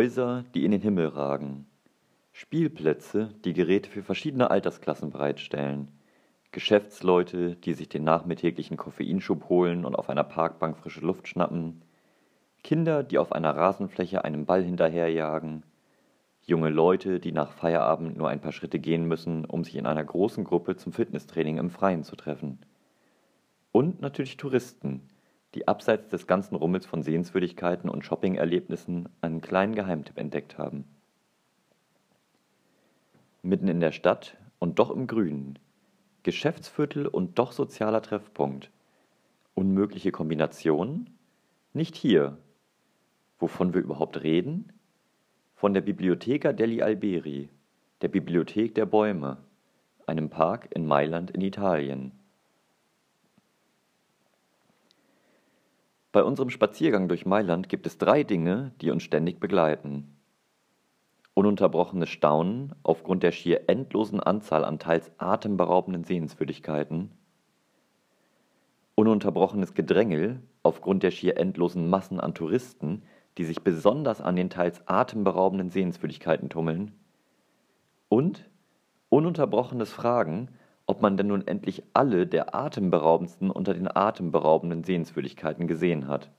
Häuser, die in den Himmel ragen. Spielplätze, die Geräte für verschiedene Altersklassen bereitstellen. Geschäftsleute, die sich den nachmittäglichen Koffeinschub holen und auf einer Parkbank frische Luft schnappen. Kinder, die auf einer Rasenfläche einem Ball hinterherjagen. Junge Leute, die nach Feierabend nur ein paar Schritte gehen müssen, um sich in einer großen Gruppe zum Fitnesstraining im Freien zu treffen. Und natürlich Touristen, die abseits des ganzen Rummels von Sehenswürdigkeiten und Shoppingerlebnissen einen kleinen Geheimtipp entdeckt haben. Mitten in der Stadt und doch im Grünen. Geschäftsviertel und doch sozialer Treffpunkt. Unmögliche Kombination? Nicht hier. Wovon wir überhaupt reden? Von der Bibliotheca degli Alberi, der Bibliothek der Bäume, einem Park in Mailand in Italien. Bei unserem Spaziergang durch Mailand gibt es drei Dinge, die uns ständig begleiten. Ununterbrochenes Staunen aufgrund der schier endlosen Anzahl an teils atemberaubenden Sehenswürdigkeiten, ununterbrochenes Gedrängel aufgrund der schier endlosen Massen an Touristen, die sich besonders an den teils atemberaubenden Sehenswürdigkeiten tummeln, und ununterbrochenes Fragen ob man denn nun endlich alle der atemberaubendsten unter den atemberaubenden Sehenswürdigkeiten gesehen hat.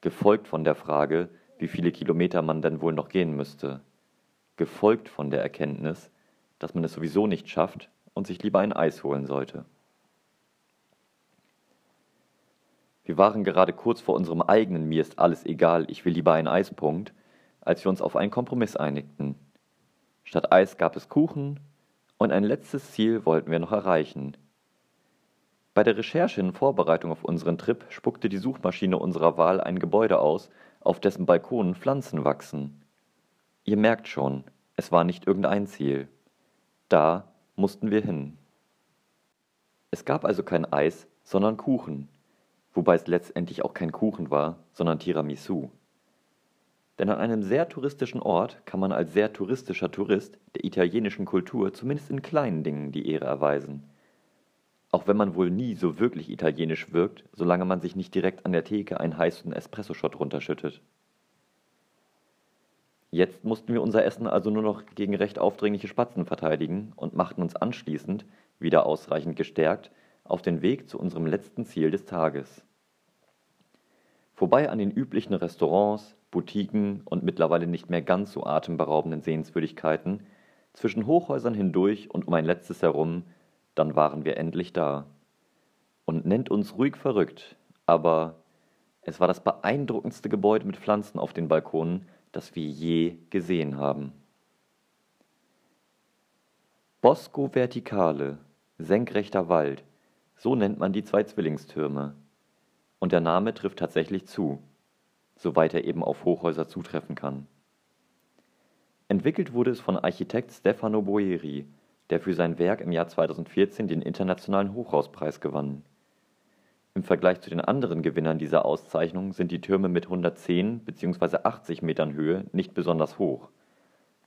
Gefolgt von der Frage, wie viele Kilometer man denn wohl noch gehen müsste. Gefolgt von der Erkenntnis, dass man es sowieso nicht schafft und sich lieber ein Eis holen sollte. Wir waren gerade kurz vor unserem eigenen Mir ist alles egal, ich will lieber ein Eispunkt, als wir uns auf einen Kompromiss einigten. Statt Eis gab es Kuchen, und ein letztes Ziel wollten wir noch erreichen. Bei der Recherche in Vorbereitung auf unseren Trip spuckte die Suchmaschine unserer Wahl ein Gebäude aus, auf dessen Balkonen Pflanzen wachsen. Ihr merkt schon, es war nicht irgendein Ziel. Da mussten wir hin. Es gab also kein Eis, sondern Kuchen, wobei es letztendlich auch kein Kuchen war, sondern Tiramisu. Denn an einem sehr touristischen Ort kann man als sehr touristischer Tourist der italienischen Kultur zumindest in kleinen Dingen die Ehre erweisen. Auch wenn man wohl nie so wirklich italienisch wirkt, solange man sich nicht direkt an der Theke einen heißen Espressoshot runterschüttet. Jetzt mussten wir unser Essen also nur noch gegen recht aufdringliche Spatzen verteidigen und machten uns anschließend, wieder ausreichend gestärkt, auf den Weg zu unserem letzten Ziel des Tages. Vorbei an den üblichen Restaurants, Boutiquen und mittlerweile nicht mehr ganz so atemberaubenden Sehenswürdigkeiten, zwischen Hochhäusern hindurch und um ein letztes herum, dann waren wir endlich da. Und nennt uns ruhig verrückt, aber es war das beeindruckendste Gebäude mit Pflanzen auf den Balkonen, das wir je gesehen haben. Bosco Verticale, senkrechter Wald, so nennt man die zwei Zwillingstürme. Und der Name trifft tatsächlich zu soweit er eben auf Hochhäuser zutreffen kann. Entwickelt wurde es von Architekt Stefano Boeri, der für sein Werk im Jahr 2014 den Internationalen Hochhauspreis gewann. Im Vergleich zu den anderen Gewinnern dieser Auszeichnung sind die Türme mit 110 bzw. 80 Metern Höhe nicht besonders hoch,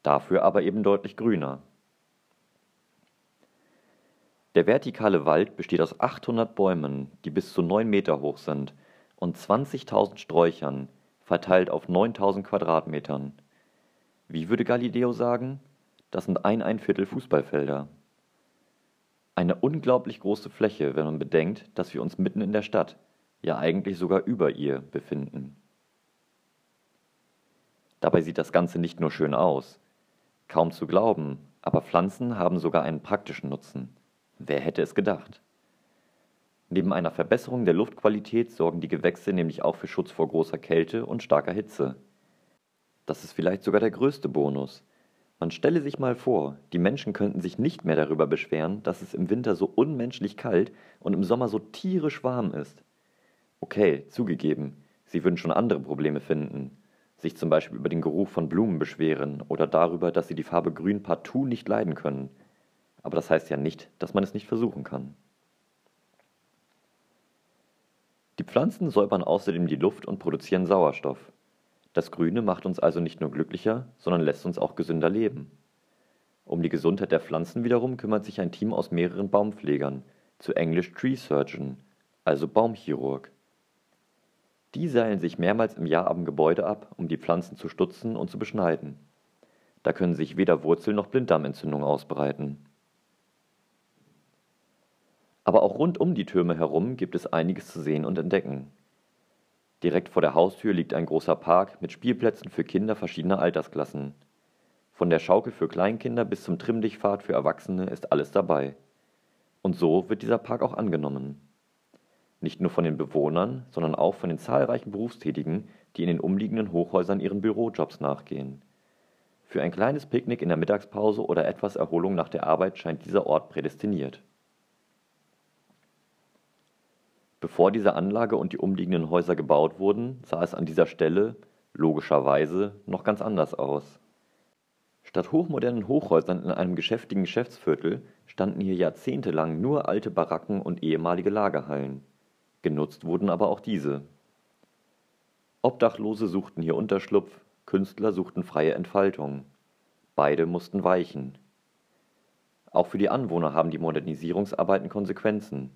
dafür aber eben deutlich grüner. Der vertikale Wald besteht aus 800 Bäumen, die bis zu 9 Meter hoch sind, und 20.000 Sträuchern, verteilt auf 9000 Quadratmetern. Wie würde Galileo sagen? Das sind ein ein Viertel Fußballfelder. Eine unglaublich große Fläche, wenn man bedenkt, dass wir uns mitten in der Stadt, ja eigentlich sogar über ihr, befinden. Dabei sieht das Ganze nicht nur schön aus. Kaum zu glauben, aber Pflanzen haben sogar einen praktischen Nutzen. Wer hätte es gedacht? Neben einer Verbesserung der Luftqualität sorgen die Gewächse nämlich auch für Schutz vor großer Kälte und starker Hitze. Das ist vielleicht sogar der größte Bonus. Man stelle sich mal vor, die Menschen könnten sich nicht mehr darüber beschweren, dass es im Winter so unmenschlich kalt und im Sommer so tierisch warm ist. Okay, zugegeben, sie würden schon andere Probleme finden. Sich zum Beispiel über den Geruch von Blumen beschweren oder darüber, dass sie die Farbe grün partout nicht leiden können. Aber das heißt ja nicht, dass man es nicht versuchen kann. Die Pflanzen säubern außerdem die Luft und produzieren Sauerstoff. Das Grüne macht uns also nicht nur glücklicher, sondern lässt uns auch gesünder leben. Um die Gesundheit der Pflanzen wiederum kümmert sich ein Team aus mehreren Baumpflegern, zu Englisch Tree Surgeon, also Baumchirurg. Die seilen sich mehrmals im Jahr am Gebäude ab, um die Pflanzen zu stutzen und zu beschneiden. Da können sich weder Wurzel- noch Blinddarmentzündungen ausbreiten. Aber auch rund um die Türme herum gibt es einiges zu sehen und entdecken. Direkt vor der Haustür liegt ein großer Park mit Spielplätzen für Kinder verschiedener Altersklassen. Von der Schaukel für Kleinkinder bis zum Trimmdichtpfad für Erwachsene ist alles dabei. Und so wird dieser Park auch angenommen. Nicht nur von den Bewohnern, sondern auch von den zahlreichen Berufstätigen, die in den umliegenden Hochhäusern ihren Bürojobs nachgehen. Für ein kleines Picknick in der Mittagspause oder etwas Erholung nach der Arbeit scheint dieser Ort prädestiniert. Bevor diese Anlage und die umliegenden Häuser gebaut wurden, sah es an dieser Stelle, logischerweise, noch ganz anders aus. Statt hochmodernen Hochhäusern in einem geschäftigen Geschäftsviertel standen hier jahrzehntelang nur alte Baracken und ehemalige Lagerhallen. Genutzt wurden aber auch diese. Obdachlose suchten hier Unterschlupf, Künstler suchten freie Entfaltung. Beide mussten weichen. Auch für die Anwohner haben die Modernisierungsarbeiten Konsequenzen.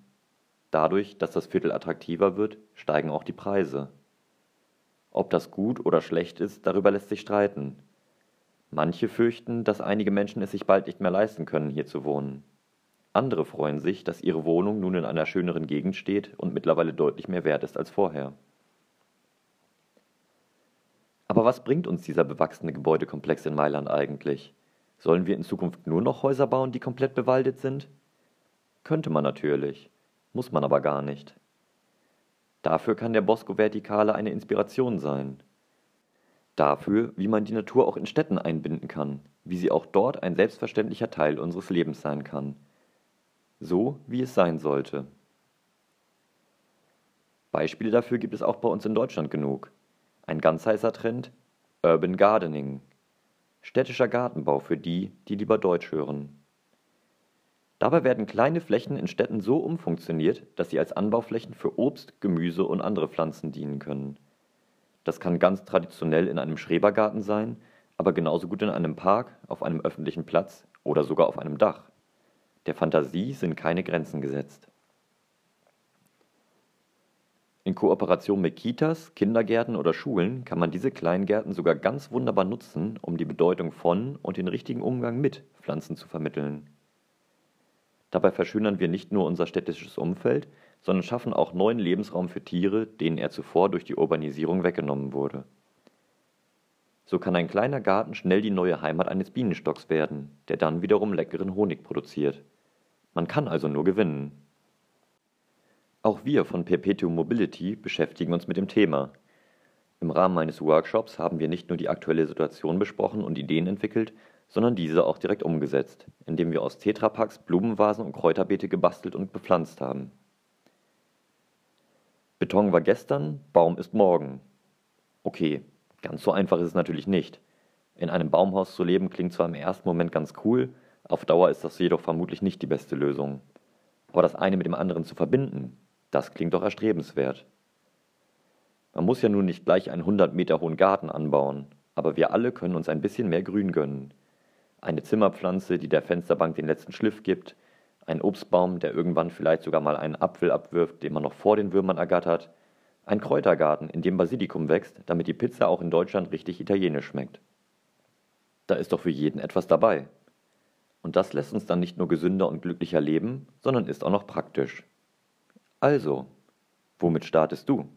Dadurch, dass das Viertel attraktiver wird, steigen auch die Preise. Ob das gut oder schlecht ist, darüber lässt sich streiten. Manche fürchten, dass einige Menschen es sich bald nicht mehr leisten können, hier zu wohnen. Andere freuen sich, dass ihre Wohnung nun in einer schöneren Gegend steht und mittlerweile deutlich mehr wert ist als vorher. Aber was bringt uns dieser bewachsene Gebäudekomplex in Mailand eigentlich? Sollen wir in Zukunft nur noch Häuser bauen, die komplett bewaldet sind? Könnte man natürlich, muss man aber gar nicht. Dafür kann der Bosco Verticale eine Inspiration sein. Dafür, wie man die Natur auch in Städten einbinden kann, wie sie auch dort ein selbstverständlicher Teil unseres Lebens sein kann so wie es sein sollte. Beispiele dafür gibt es auch bei uns in Deutschland genug. Ein ganz heißer Trend Urban Gardening. Städtischer Gartenbau für die, die lieber Deutsch hören. Dabei werden kleine Flächen in Städten so umfunktioniert, dass sie als Anbauflächen für Obst, Gemüse und andere Pflanzen dienen können. Das kann ganz traditionell in einem Schrebergarten sein, aber genauso gut in einem Park, auf einem öffentlichen Platz oder sogar auf einem Dach. Der Fantasie sind keine Grenzen gesetzt. In Kooperation mit Kitas, Kindergärten oder Schulen kann man diese Kleingärten sogar ganz wunderbar nutzen, um die Bedeutung von und den richtigen Umgang mit Pflanzen zu vermitteln. Dabei verschönern wir nicht nur unser städtisches Umfeld, sondern schaffen auch neuen Lebensraum für Tiere, denen er zuvor durch die Urbanisierung weggenommen wurde. So kann ein kleiner Garten schnell die neue Heimat eines Bienenstocks werden, der dann wiederum leckeren Honig produziert. Man kann also nur gewinnen. Auch wir von Perpetuum Mobility beschäftigen uns mit dem Thema. Im Rahmen meines Workshops haben wir nicht nur die aktuelle Situation besprochen und Ideen entwickelt, sondern diese auch direkt umgesetzt, indem wir aus Tetrapacks Blumenvasen und Kräuterbeete gebastelt und bepflanzt haben. Beton war gestern, Baum ist morgen. Okay, ganz so einfach ist es natürlich nicht. In einem Baumhaus zu leben klingt zwar im ersten Moment ganz cool, auf Dauer ist das jedoch vermutlich nicht die beste Lösung. Aber das eine mit dem anderen zu verbinden, das klingt doch erstrebenswert. Man muss ja nun nicht gleich einen 100 Meter hohen Garten anbauen, aber wir alle können uns ein bisschen mehr Grün gönnen. Eine Zimmerpflanze, die der Fensterbank den letzten Schliff gibt, ein Obstbaum, der irgendwann vielleicht sogar mal einen Apfel abwirft, den man noch vor den Würmern ergattert, ein Kräutergarten, in dem Basilikum wächst, damit die Pizza auch in Deutschland richtig italienisch schmeckt. Da ist doch für jeden etwas dabei. Und das lässt uns dann nicht nur gesünder und glücklicher leben, sondern ist auch noch praktisch. Also, womit startest du?